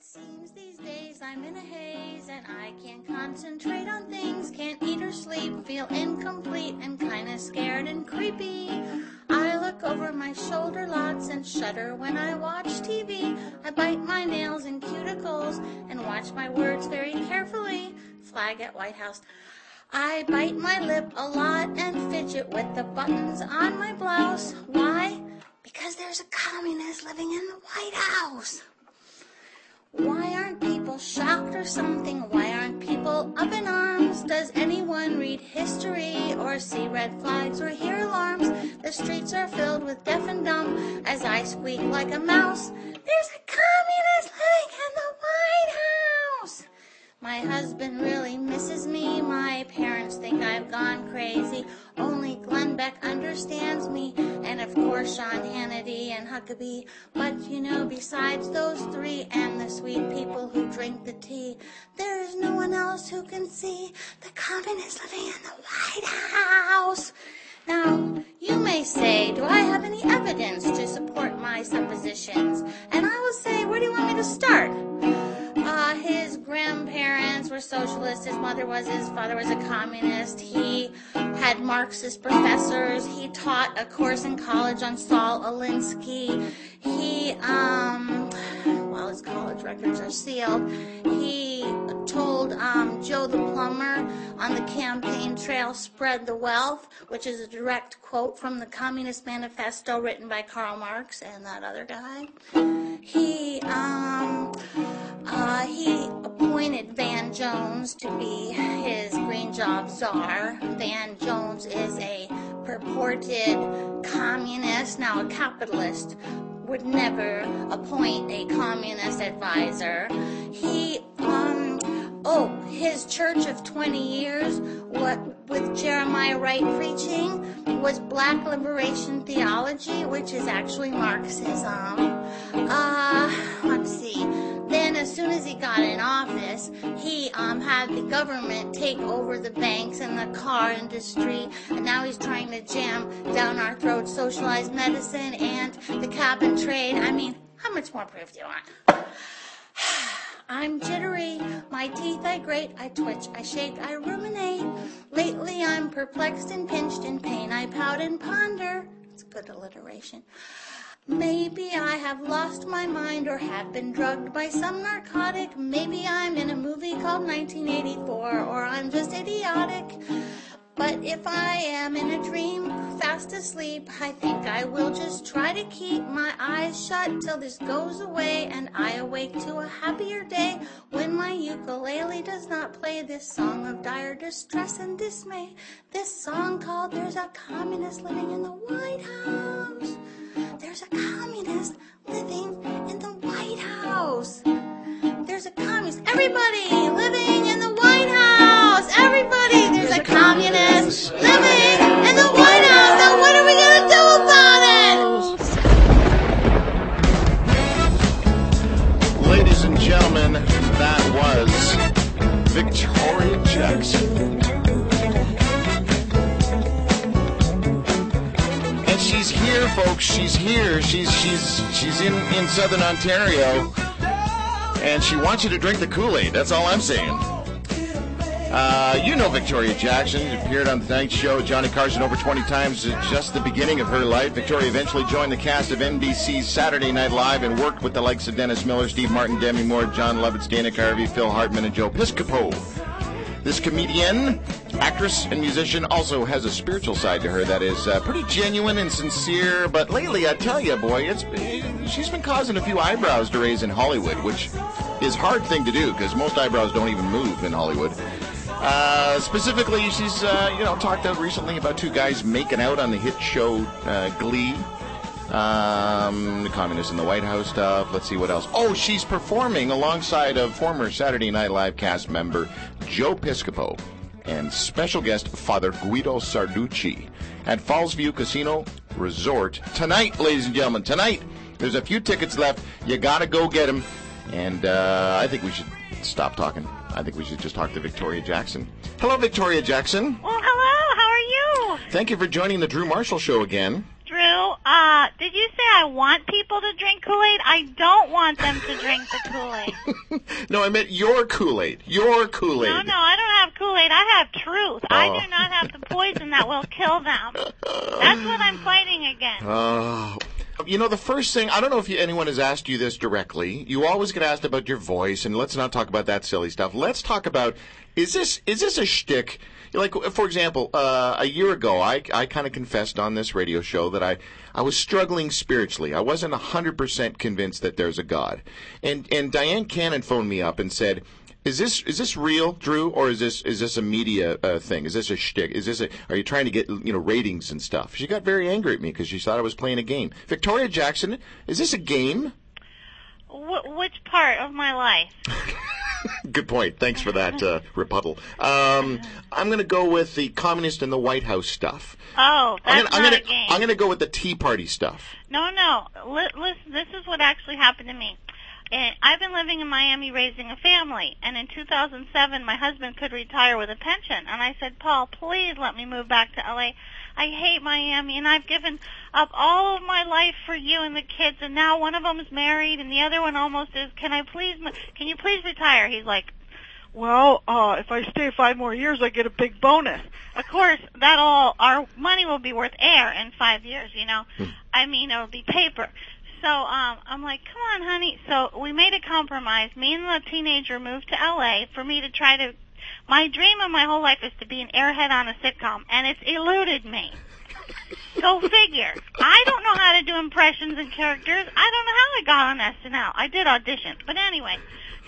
It seems these days I'm in a haze and I can't concentrate on things, can't eat or sleep, feel incomplete and kinda scared and creepy. I look over my shoulder lots and shudder when I watch TV. I bite my nails and cuticles and watch my words very carefully. Flag at White House. I bite my lip a lot and fidget with the buttons on my blouse. Why? Because there's a communist living in the White House. Why aren't people shocked or something? Why aren't people up in arms? Does anyone read history or see red flags or hear alarms? The streets are filled with deaf and dumb as I squeak like a mouse. There's a communist living in the White House. My husband really misses me. My parents think I've gone crazy. Only Glenn Beck understands me. And Sean Hannity and Huckabee. But you know, besides those three and the sweet people who drink the tea, there is no one else who can see the communist living in the White House. Now, you may say, do I have any evidence to support my suppositions? And I will say, where do you want me to start? Uh, his grandparents were socialists. His mother was, his father was a communist. He had Marxist professors. He taught a course in college on Saul Alinsky. He, um, well, his college records are sealed. He told um, Joe the plumber on the campaign trail, spread the wealth, which is a direct quote from the Communist Manifesto written by Karl Marx and that other guy. He, um, uh, he appointed Van Jones to be his green job czar. Van Jones is a purported communist, now a capitalist, would never appoint a communist advisor. He, um, oh, his church of 20 years, what with Jeremiah Wright preaching, was black liberation theology, which is actually Marxism. Uh, let's see. As soon as he got in office, he um, had the government take over the banks and the car industry, and now he's trying to jam down our throats socialized medicine and the cap and trade. I mean, how much more proof do you want? I'm jittery, my teeth I grate, I twitch, I shake, I ruminate. Lately I'm perplexed and pinched in pain, I pout and ponder. It's a good alliteration. Maybe I have lost my mind or have been drugged by some narcotic. Maybe I'm in a movie called 1984 or I'm just idiotic. But if I am in a dream, fast asleep, I think I will just try to keep my eyes shut till this goes away and I awake to a happier day when my ukulele does not play this song of dire distress and dismay. This song called There's a Communist Living in the White House. There's a communist living in the White House. There's a communist. Everybody in Southern Ontario, and she wants you to drink the Kool Aid. That's all I'm saying. Uh, you know Victoria Jackson. Appeared on the Tonight Show, Johnny Carson over 20 times. Just the beginning of her life, Victoria eventually joined the cast of NBC's Saturday Night Live and worked with the likes of Dennis Miller, Steve Martin, Demi Moore, Jon Lovitz, Dana Carvey, Phil Hartman, and Joe Piscopo. This comedian, actress, and musician also has a spiritual side to her that is uh, pretty genuine and sincere. But lately, I tell you, boy, it's she's been causing a few eyebrows to raise in Hollywood, which is hard thing to do because most eyebrows don't even move in Hollywood. Uh, specifically, she's uh, you know talked out recently about two guys making out on the hit show uh, Glee. Um, the communists in the White House stuff. Let's see what else. Oh, she's performing alongside of former Saturday Night Live cast member Joe Piscopo and special guest Father Guido Sarducci at Fallsview Casino Resort tonight, ladies and gentlemen. Tonight, there's a few tickets left. You gotta go get them. And uh, I think we should stop talking. I think we should just talk to Victoria Jackson. Hello, Victoria Jackson. Well, hello. How are you? Thank you for joining the Drew Marshall Show again. Drew, uh, did you say I want people to drink Kool-Aid? I don't want them to drink the Kool-Aid. no, I meant your Kool-Aid. Your Kool-Aid. No, no, Have Kool-Aid. I truth. I do not have the poison that will kill them. That's what I'm fighting against. Oh. You know, the first thing, I don't know if you, anyone has asked you this directly. You always get asked about your voice, and let's not talk about that silly stuff. Let's talk about, is this, is this a shtick? Like, for example, uh, a year ago, I, I kind of confessed on this radio show that I, I was struggling spiritually. I wasn't 100% convinced that there's a God. And, and Dyan Cannon phoned me up and said, is this is this real, Drew, or is this is this a media uh, thing? Is this a shtick? Is this a? Are you trying to get you know ratings and stuff? She got very angry at me because she thought I was playing a game. Victoria Jackson, is this a game? Wh- which part of my life? Good point. Thanks for that uh, rebuttal. Um, I'm going to go with the communist and the White House stuff. Oh, that's I'm gonna, I'm not gonna, a game. I'm going to go with the Tea Party stuff. No, no. Li- listen, this is what actually happened to me. And I've been living in Miami raising a family, and in 2007, my husband could retire with a pension. And I said, Paul, please let me move back to LA. I hate Miami, and I've given up all of my life for you and the kids, and now one of them is married, and the other one almost is. Can I please, m- can you please retire? He's like, well, uh, if I stay five more years, I get a big bonus. Of course, that all our money will be worth air in five years. You know, I mean, it'll be paper. So um, I'm like, come on, honey. So we made a compromise. Me and the teenager moved to LA for me to try to. My dream of my whole life is to be an airhead on a sitcom, and it's eluded me. Go figure. I don't know how to do impressions and characters. I don't know how I got on SNL. I did audition, but anyway.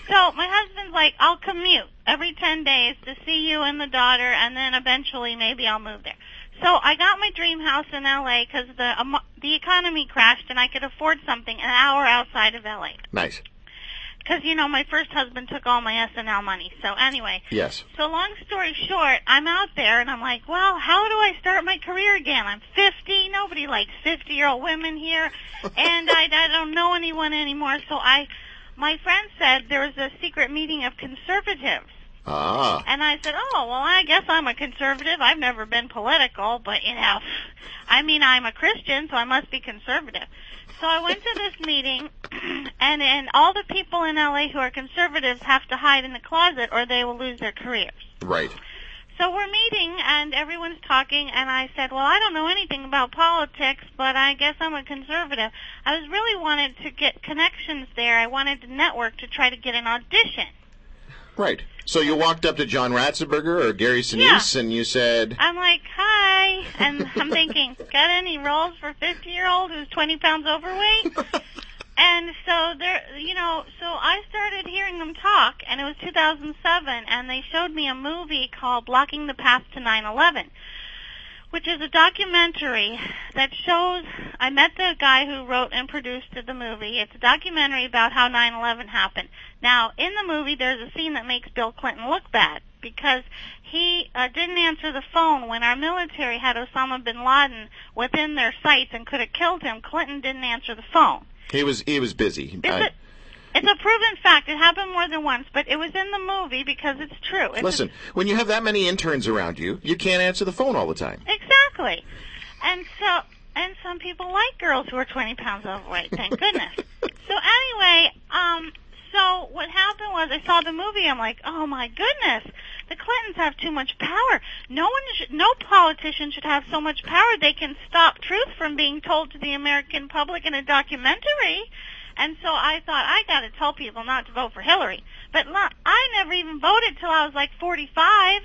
So my husband's like, I'll commute every 10 days to see you and the daughter, and then eventually maybe I'll move there. So I got my dream house in LA because the um, the economy crashed and I could afford something an hour outside of LA. Nice. Because you know my first husband took all my SNL money. So anyway, Yes. so long story short, I'm out there and I'm like, well, how do I start my career again? I'm 50. Nobody likes 50 year old women here, and I, I don't know anyone anymore. So I, my friend said there was a secret meeting of conservatives. Ah. And I said, oh, well, I guess I'm a conservative. I've never been political, but, you know, I mean, I'm a Christian, so I must be conservative. So I went to this meeting, and, and all the people in LA who are conservatives have to hide in the closet or they will lose their careers. Right. So we're meeting and everyone's talking and I said, well, I don't know anything about politics, but I guess I'm a conservative. I was really wanted to get connections there. I wanted to network to try to get an audition. Right. So you walked up to John Ratzenberger or Gary Sinise and you said, I'm like, hi, and I'm thinking, got any roles for 50 year old who's 20 pounds overweight? and so there, you know, so I started hearing them talk, and it was 2007, and they showed me a movie called Blocking the Path to 9/11, which is a documentary that shows. I met the guy who wrote and produced the movie. It's a documentary about how 9/11 happened. Now, in the movie, there's a scene that makes Bill Clinton look bad because he uh, didn't answer the phone when our military had Osama bin Laden within their sights and could have killed him. Clinton didn't answer the phone. he was he was busy. It's I- a, it's a proven fact. It happened more than once, but it was in the movie because it's true. It's a- listen, when you have that many interns around you, you can't answer the phone all the time. Exactly. And so, and some people like girls who are 20 pounds overweight, thank goodness. so anyway, um, so what happened was I saw the movie, I'm like, oh my goodness, the Clintons have too much power. No one should, no politician should have so much power they can stop truth from being told to the American public in a documentary. And so I thought I got to tell people not to vote for Hillary. But not, I never even voted till I was like 45.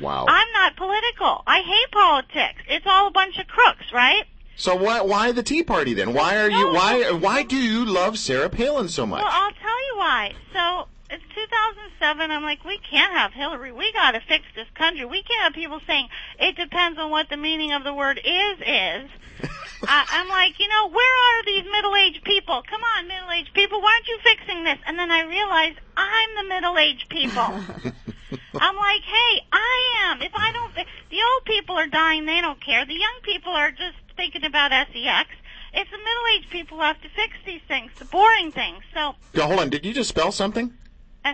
Wow. I'm not political. I hate politics. It's all a bunch of crooks, right? so why why the Tea Party then? Why are you why why do you love Sarah Palin so much? Well, I'll tell you why. So it's 2007. I'm like, we can't have Hillary. We got to fix this country. We can't have people saying it depends on what the meaning of the word is is. I, I'm like, you know, where are these middle-aged people? Come on, middle-aged people, why aren't you fixing this? And then I realized I'm the middle-aged people. I'm like, hey, I am. If I don't, the old people are dying, they don't care. The young people are just thinking about sex. It's the middle-aged people who have to fix these things, the boring things. So, hold on, did you just spell something?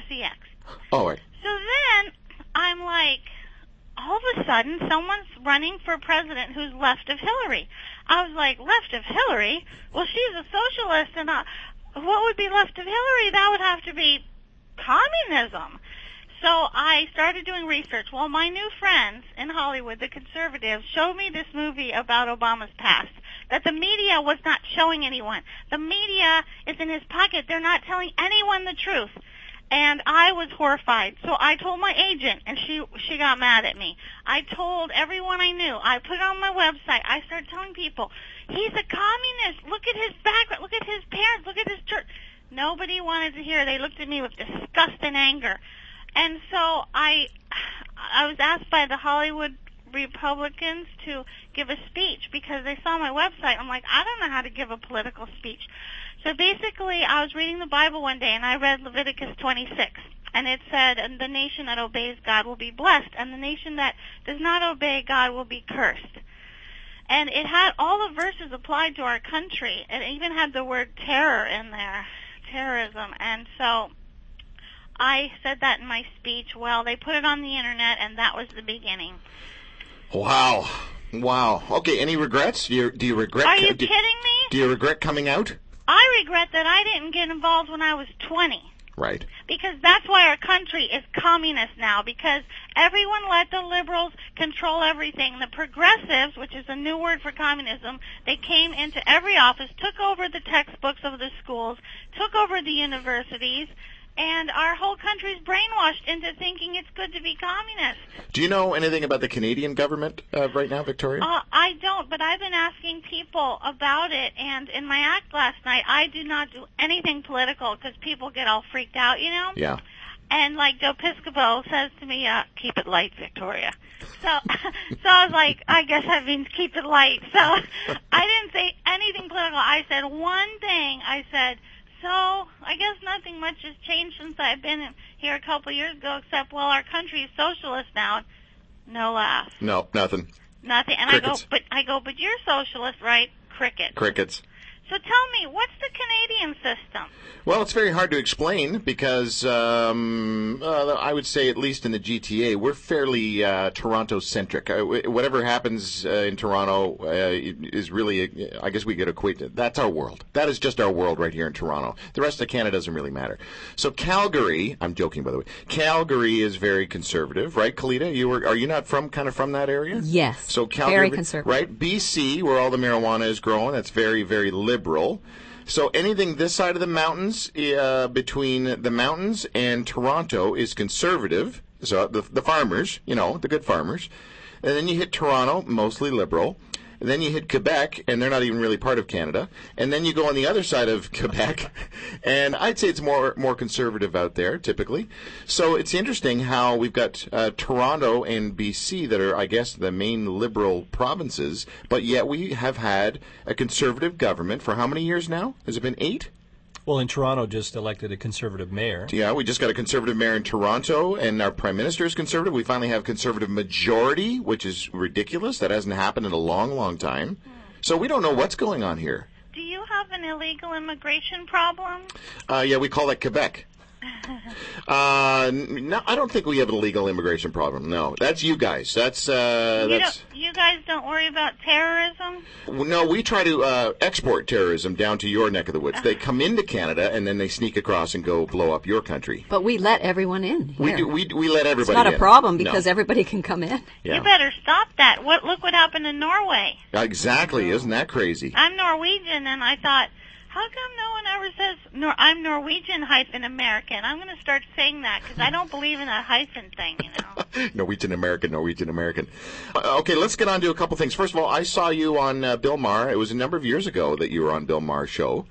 sex. Oh, right. So then I'm like, all of a sudden someone's running for president who's left of Hillary. I was like, left of Hillary? Well, she's a socialist, and I, what would be left of Hillary? That would have to be communism. So I started doing research. Well, my new friends in Hollywood, the conservatives, showed me this movie about Obama's past that the media was not showing anyone. The media is in his pocket. They're not telling anyone the truth. And I was horrified. So I told my agent and she she got mad at me. I told everyone I knew. I put it on my website. I started telling people, he's a communist. Look at his background. Look at his parents. Look at his church. Nobody wanted to hear. They looked at me with disgust and anger. And so I I was asked by the Hollywood Republicans to give a speech because they saw my website. I'm like, I don't know how to give a political speech. So basically, I was reading the Bible one day and I read Leviticus 26. And it said, and the nation that obeys God will be blessed, and the nation that does not obey God will be cursed. And it had all the verses applied to our country. It even had the word terror in there, terrorism. And so I said that in my speech. Well, they put it on the internet, and that was the beginning. Wow. Wow. Okay. Any regrets? Do you, do you regret? Are you do, kidding me? do you regret coming out? I regret that I didn't get involved when I was 20. Right. Because that's why our country is communist now, because everyone let the liberals control everything. The progressives, which is a new word for communism, they came into every office, took over the textbooks of the schools, took over the universities, and our whole country's brainwashed into thinking it's good to be communist. Do you know anything about the Canadian government uh, right now, Victoria? Uh, I don't, but I've been asking people about it, and in my act last night, I do not do anything political because people get all freaked out, you know? yeah. And like Joe Piscopo says to me, uh, keep it light, Victoria. So, so I was like, I guess that means keep it light. So I didn't say anything political. I said one thing. I said, so I guess nothing much has changed since I've been here a couple of years ago, except well, our country is socialist now. No laugh, No, nothing. nothing. And Crickets. I go, but I go, but you're socialist, right? Cricket. Crickets. So tell me, what's the Canadian system? Well, it's very hard to explain because um, uh, I would say, at least in the GTA, we're fairly uh, Toronto centric. Uh, whatever happens uh, in Toronto uh, is really, I guess we get equate. That's our world. That is just our world right here in Toronto. The rest of Canada doesn't really matter. So Calgary, I'm joking by the way. Calgary is very conservative, right? Kalita, you were, are you not from kind of from that area? Yes. So Calgary, very conservative. right? BC, where all the marijuana is grown, that's very, very liberal. So anything this side of the mountains, uh, between the mountains and Toronto, is conservative. So the, the farmers, you know, the good farmers. And then you hit Toronto, mostly liberal. And then you hit Quebec, and they're not even really part of Canada. And then you go on the other side of Quebec, and I'd say it's more more conservative out there typically. So it's interesting how we've got uh, Toronto and BC that are, I guess, the main liberal provinces, but yet we have had a conservative government for how many years now? Has it been eight? Well, in Toronto, just elected a conservative mayor. Yeah, we just got a conservative mayor in Toronto, and our prime minister is conservative. We finally have conservative majority, which is ridiculous. That hasn't happened in a long, long time. So we don't know what's going on here. Do you have an illegal immigration problem? Uh, yeah, we call that Quebec. Uh, no, I don't think we have an illegal immigration problem. No, that's you guys. That's uh, You, that's you guys don't worry about terrorism? no. We try to uh, export terrorism down to your neck of the woods. They come into Canada and then they sneak across and go blow up your country. But we let everyone in. We do. We we let everybody. In. It's everybody. not a in. problem No. because everybody can come in. yeah, You better stop that. What? Look what happened in Norway. exactly. Isn't that crazy? I'm Norwegian, and I thought, how come no one ever says Nor- I'm Norwegian hyphen American? I'm going to start saying that because I don't believe in that hyphen thing. You know. Norwegian American, Norwegian American. Uh, okay, let's get on to a couple things. First of all, I saw you on uh, Bill Maher. It was a number of years ago that you were on Bill Maher's show.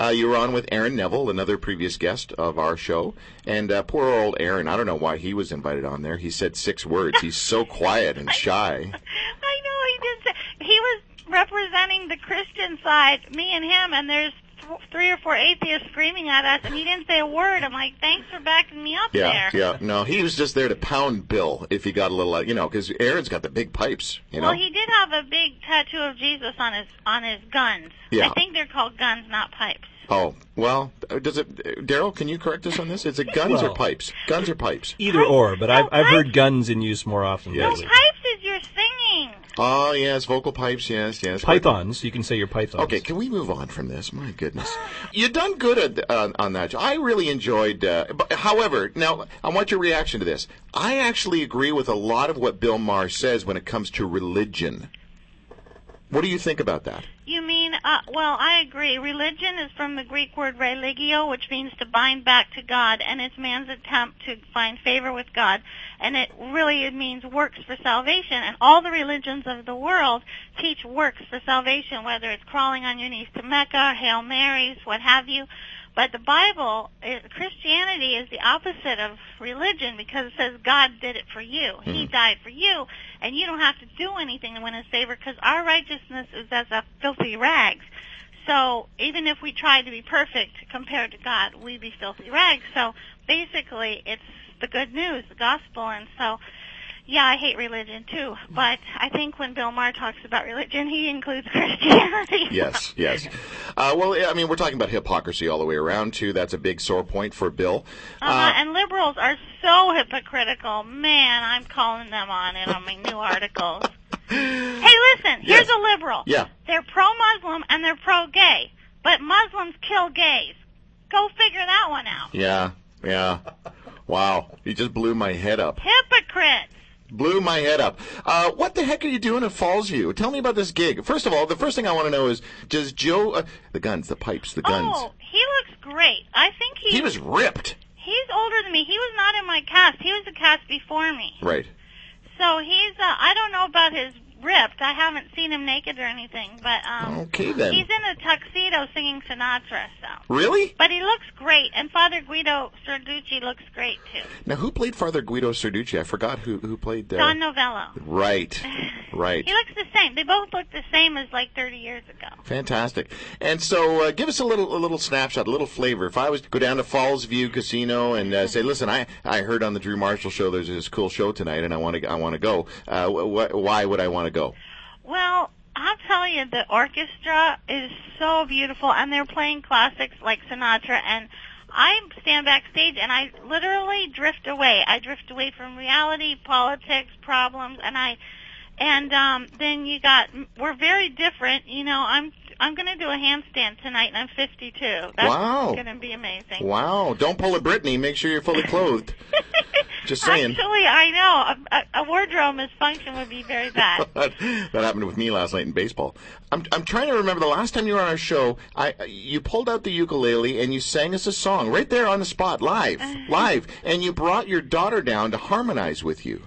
Uh, you were on with Aaron Neville, another previous guest of our show. And uh, poor old Aaron, I don't know why he was invited on there. He said six words. He's so quiet and shy. I know he did. Say, he was representing the Christian side, me and him, and there's th- three or four atheists screaming at us, and he didn't say a word. I'm like, thanks for backing me up Yeah, there. yeah. No, he was just there to pound Bill if he got a little, you know, because Aaron's got the big pipes, you know. Well, he did have a big tattoo of Jesus on his on his guns. Yeah. I think they're called guns, not pipes. Oh, well, uh, does it, uh, Daryl, can you correct us on this? Is it guns or pipes? Guns or pipes? Either or, but I've, I've heard guns in use more often Yes. lately. Pipes is your singing. Oh, yes, vocal pipes, yes, yes. Pythons, you can say your pythons. Okay, can we move on from this? My goodness, you've done good at, uh, on that. I really enjoyed. Uh, but, however, now I want your reaction to this. I actually agree with a lot of what Bill Maher says when it comes to religion. What do you think about that? You mean, uh, well, I agree. Religion is from the Greek word religio, which means to bind back to God, and it's man's attempt to find favor with God. And it really means works for salvation. And all the religions of the world teach works for salvation, whether it's crawling on your knees to Mecca, Hail Marys, what have you. But the Bible, Christianity is the opposite of religion because it says God did it for you. He mm-hmm. died for you, and you don't have to do anything to win His favor because our righteousness is as a filthy rags. So even if we tried to be perfect compared to God, we'd be filthy rags. So basically, it's the good news, the gospel, and so. Yeah, I hate religion too, but I think when Bill Maher talks about religion, he includes Christianity. Yes, yes. Uh, well, I mean, we're talking about hypocrisy all the way around too. That's a big sore point for Bill. Uh-huh, and liberals are so hypocritical. Man, I'm calling them on it on my new articles. Hey, listen, here's Yes. a liberal. Yeah. They're pro-Muslim and they're pro-gay, but Muslims kill gays. Go figure that one out. Yeah, yeah. Wow, you just blew my head up. Hypocrites. Blew my head up. Uh, what the heck are you doing at Fallsview? Tell me about this gig. First of all, the first thing I want to know is, does Joe, uh, the guns, the pipes, the guns. Oh, he looks great. I think he's, He was ripped. he's older than me. He was not in my cast. He was the cast before me. Right. So he's, uh, I don't know about his ripped. I haven't seen him naked or anything, but, um, Okay then. He's in a tuxedo singing Sinatra, so. Really? But he looks great, and Father Guido Sarducci looks great too. Now, who played Father Guido Sarducci? I forgot who who played. Uh, Don Novello. Right. Right. He looks the same. They both look the same as like 30 years ago. Fantastic. And so, uh, give us a little, a little snapshot, a little flavor. If I was to go down to Fallsview Casino and uh, say, "Listen, I, I heard on the Drew Marshall show there's this cool show tonight, and I want to, I want to go." Uh, wh- wh- why would I want to go? Well, I'll tell you, the orchestra is so beautiful, and they're playing classics like Sinatra, and I stand backstage and I literally drift away. I drift away from reality, politics, problems, and I, and um, then you got, we're very different. You know, I'm, I'm going to do a handstand tonight, and I'm 52. That's Wow. going to be amazing. Wow! Don't pull a Britney. Make sure you're fully clothed. Just saying. Actually, I know a, a, wardrobe misfunction would be very bad. that happened with me last night in baseball. I'm I'm trying to remember the last time you were on our show. I you pulled out the ukulele and you sang us a song right there on the spot, live, uh-huh. live, and you brought your daughter down to harmonize with you.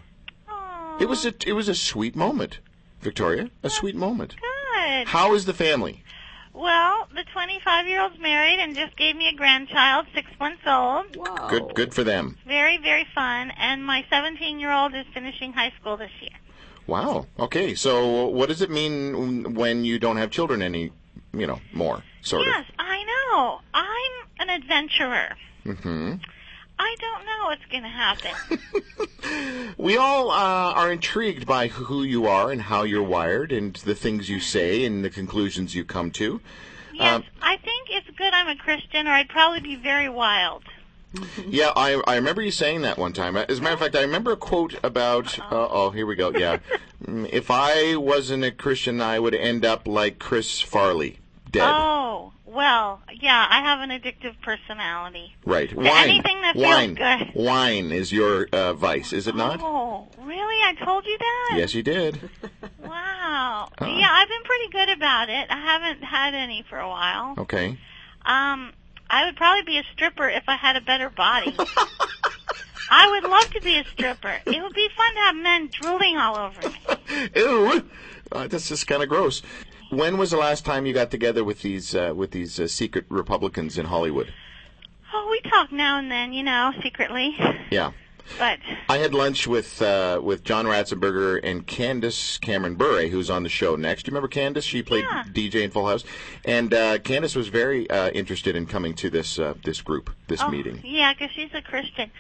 Aw, It was a it was a sweet moment, Victoria. A sweet moment. good. How is the family? Well, the 25 year old's married and just gave me a grandchild, six months old. Whoa. Good good for them. Very, very fun. And my 17 year old is finishing high school this year. Wow. Okay. So what does it mean when you don't have children any, you know, more sort of Yes, I know. I'm an adventurer. of? I don't know what's going to happen. We all uh, are intrigued by who you are and how you're wired and the things you say and the conclusions you come to. yes, Um, I think it's good I'm a Christian or I'd probably be very wild. Yeah, I, I remember you saying that one time. As a matter of fact, I remember a quote about. Uh, oh, here we go. Yeah, Mm, if I wasn't a Christian, I would end up like Chris Farley, dead. Oh, well, yeah, I have an addictive personality. right. Wine. anything that feels wine. good. Wine is your uh, vice, is it not? Oh, really? I told you that? Yes, you did. Wow. Uh. Yeah, I've been pretty good about it. I haven't had any for a while. Okay. Um, I would probably be a stripper if I had a better body. I would love to be a stripper. It would be fun to have men drooling all over me. Ew. Uh, that's just kind of gross. When was the last time you got together with these uh, with these uh, secret Republicans in Hollywood? Oh, we talk now and then, you know, secretly. Yeah. But I had lunch with uh, with John Ratzenberger and Candace Cameron Bure, who's on the show next. Do you remember Candace? She played Yeah. DJ in Full House, and uh, Candace was very uh, interested in coming to this uh, this group, this oh, meeting. yeah, 'cause she's a Christian.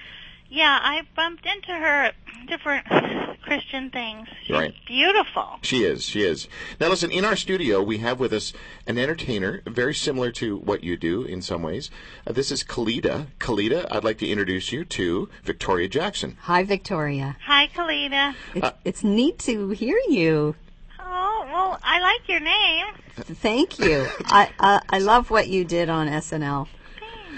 Yeah, I bumped into her at different Christian things. She's Right. beautiful. She is. She is. Now, listen. In our studio, we have with us an entertainer, very similar to what you do in some ways. Uh, this is Kalida. Kalida, I'd like to introduce you to Victoria Jackson. Hi, Victoria. Hi, Kalita. It's, it's neat to hear you. Oh, well, I like your name. Thank you. I uh, I love what you did on SNL.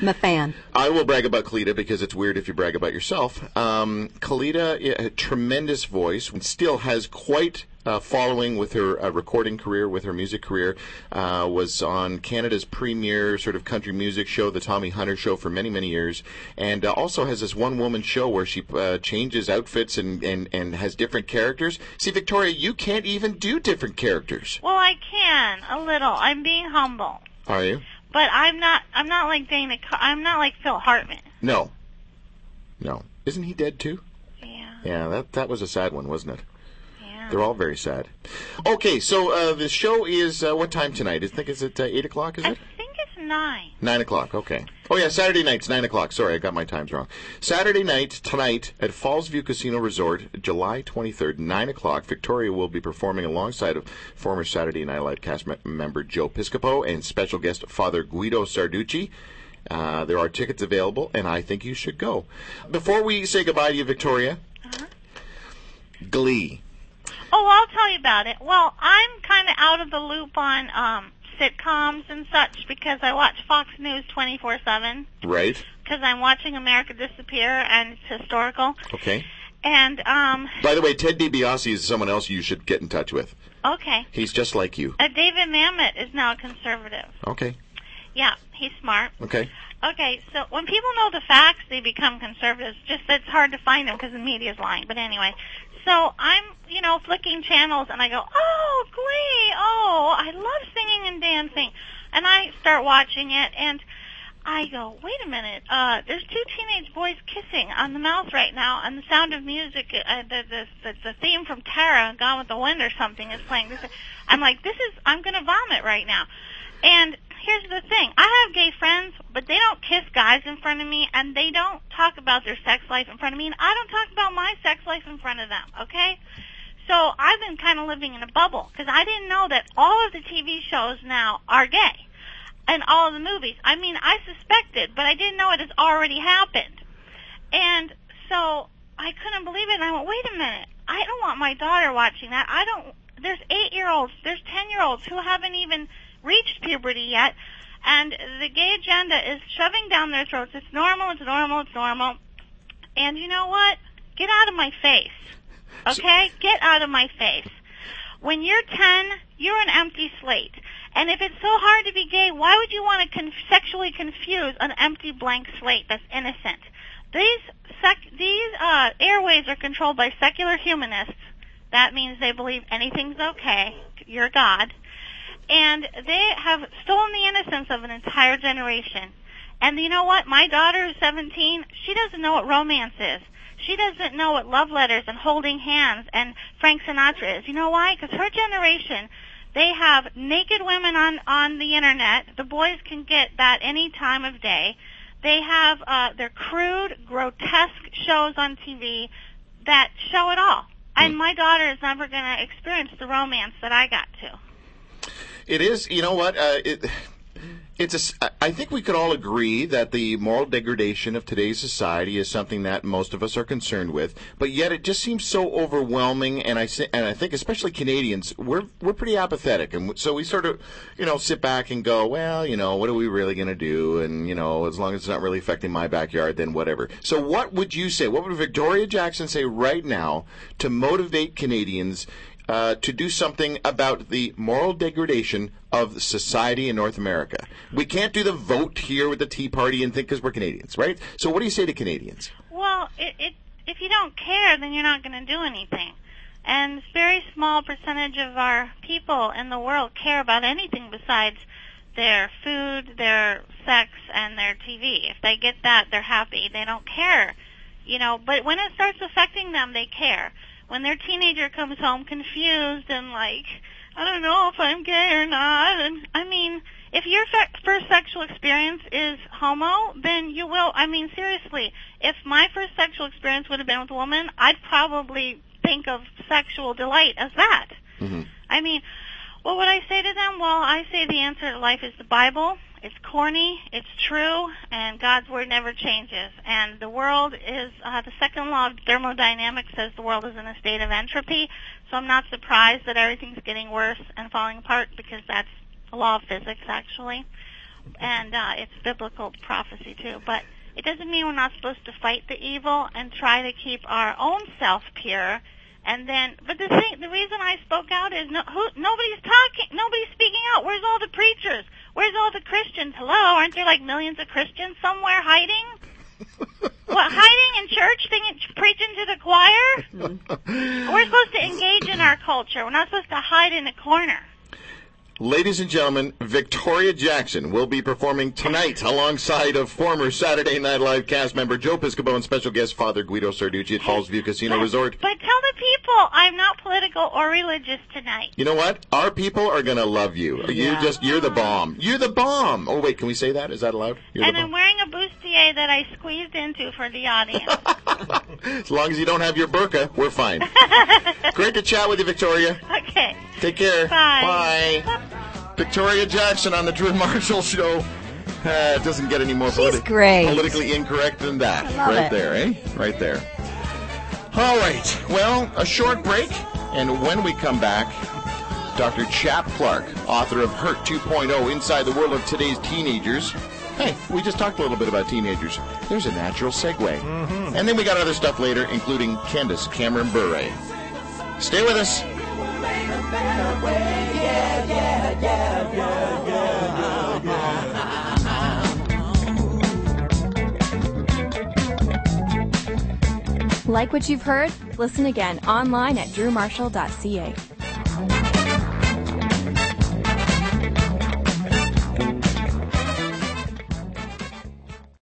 I'm a fan. I will brag about Kalita because it's weird if you brag about yourself. Um, Kalita, a tremendous voice, still has quite a following with her uh, recording career, with her music career. Uh, was on Canada's premier sort of country music show, the Tommy Hunter Show, for many, many years, and uh, also has this one-woman show where she uh, changes outfits and, and, and has different characters. See, Victoria, you can't even do different characters, Well, I can a little. I'm being humble, are you? But I'm not. I'm not like Dana. I'm not like Phil Hartman. No. No. Isn't he dead too? Yeah, Yeah, that that was a sad one, wasn't it? yeah. They're all very sad. Okay, so uh, the show is uh, what time tonight? I think it's at uh, eight o'clock. Is I it nine. nine o'clock? Okay. Oh yeah, Saturday night's nine o'clock. Sorry, I got my times wrong. Saturday night tonight at Fallsview Casino Resort, July twenty third, nine o'clock. Victoria will be performing alongside of former Saturday Night Live cast me- member Joe Piscopo and special guest Father Guido Sarducci. Uh, there are tickets available, and I think you should go. Before we say goodbye to you, Victoria, Glee. Oh, I'll tell you about it. Well, I'm kind of out of the loop on um sitcoms and such because I watch Fox News 24/7 Right. because I'm watching America Disappear and it's historical. Okay. And um By the way, Ted DiBiase is someone else you should get in touch with. okay, He's just like you. uh, David Mamet is now a conservative. Okay. Yeah, he's smart. Okay. Okay, so when people know the facts, they become conservatives. Just it's hard to find them because the media's lying. But anyway, so I'm, you know, flicking channels and I go, oh, Glee, oh, I love singing and dancing, and I start watching it and I go, wait a minute, uh, there's two teenage boys kissing on the mouth right now, and the Sound of Music, uh, the, the the the theme from Tara, Gone with the Wind or something is playing. I'm like, this is, I'm gonna vomit right now. And here's the thing. I have gay friends, but they don't kiss guys in front of me and they don't talk about their sex life in front of me and I don't talk about my sex life in front of them, okay? So I've been kind of living in a bubble because I didn't know that all of the TV shows now are gay and all of the movies. I mean, I suspected, but I didn't know it has already happened. And so I couldn't believe it and I went, wait a minute. I don't want my daughter watching that. I don't, there's eight year olds, there's ten year olds who haven't even reached puberty yet, and the gay agenda is shoving down their throats. It's normal, it's normal, it's normal. And you know what? Get out of my face. Okay? Get out of my face. When you're 10, you're an empty slate. And if it's so hard to be gay, why would you want to con- sexually confuse an empty blank slate that's innocent? These sec- these uh, airways are controlled by secular humanists. That means they believe anything's okay. You're God and they have stolen the innocence of an entire generation. And you know what? My daughter is 17. She doesn't know what romance is. She doesn't know what love letters and holding hands and Frank Sinatra is. You know why? Because her generation, they have naked women on on the internet. The boys can get that any time of day. They have uh, their crude, grotesque shows on TV that show it all. And my daughter is never going to experience the romance that I got to. It is. You know what? Uh, it, it's a, I think we could all agree that the moral degradation of today's society is something that most of us are concerned with. But yet, it just seems so overwhelming. And I and I think especially Canadians, we're we're pretty apathetic, and so we sort of, you know, sit back and go, well, you know, what are we really going to do? And you know, as long as it's not really affecting my backyard, then whatever. So, what would you say? What would Victoria Jackson say right now to motivate Canadians? Uh, to do something about the moral degradation of society in North America. We can't do the vote here with the Tea Party and think because we're Canadians, right? So, what do you say to Canadians? Well, it, it, if you don't care, then you're not going to do anything. And very small percentage of our people in the world care about anything besides their food, their sex, and their TV. If they get that, they're happy. They don't care, you know. But when it starts affecting them, they care. When their teenager comes home confused and like, I don't know if I'm gay or not, and I mean, if your fe- first sexual experience is homo, then you will. I mean, seriously, if my first sexual experience would have been with a woman, I'd probably think of sexual delight as that. Mm-hmm. I mean, what would I say to them? Well, I say the answer to life is the Bible. It's corny, it's true, and God's word never changes. And the world is, uh, the second law of thermodynamics says the world is in a state of entropy. So I'm not surprised that everything's getting worse and falling apart because that's a law of physics actually. And, uh, it's biblical prophecy too. But it doesn't mean we're not supposed to fight the evil and try to keep our own self pure. And then, but the thing, the reason I spoke out is no, who, nobody's talking, nobody's speaking out. Where's all the preachers? Where's all the Christians? Hello, aren't there like millions of Christians somewhere hiding? what, hiding in church, singing, preaching to the choir? We're supposed to engage in our culture. We're not supposed to hide in a corner. Ladies and gentlemen, Victoria Jackson will be performing tonight alongside of former Saturday Night Live cast member Joe Piscopo and special guest Father Guido Sarducci at Fallsview Casino But- Resort. But tell the people I'm not political or religious tonight. You know what? Our people are gonna love you. You Yeah. just you're the bomb. You're the bomb. Oh wait, can we say that? Is that allowed? You're And I'm wearing a bustier that I squeezed into for the audience. As long as you don't have your burqa, we're fine. Great to chat with you, Victoria. okay. Take care. Bye. Bye. Victoria Jackson on the Drew Marshall Show. Uh, it doesn't get any more politi- great. politically incorrect than that. I love right it. there, eh? Right there. All right. Well, a short break, and when we come back, Dr. Chap Clark, author of Hurt 2.0 Inside the World of Today's Teenagers. Hey, we just talked a little bit about teenagers. There's a natural segue. Mm-hmm. And then we got other stuff later, including Candace Cameron Bure. Stay with us. Like what you've heard? Listen again online at drewmarshall.ca.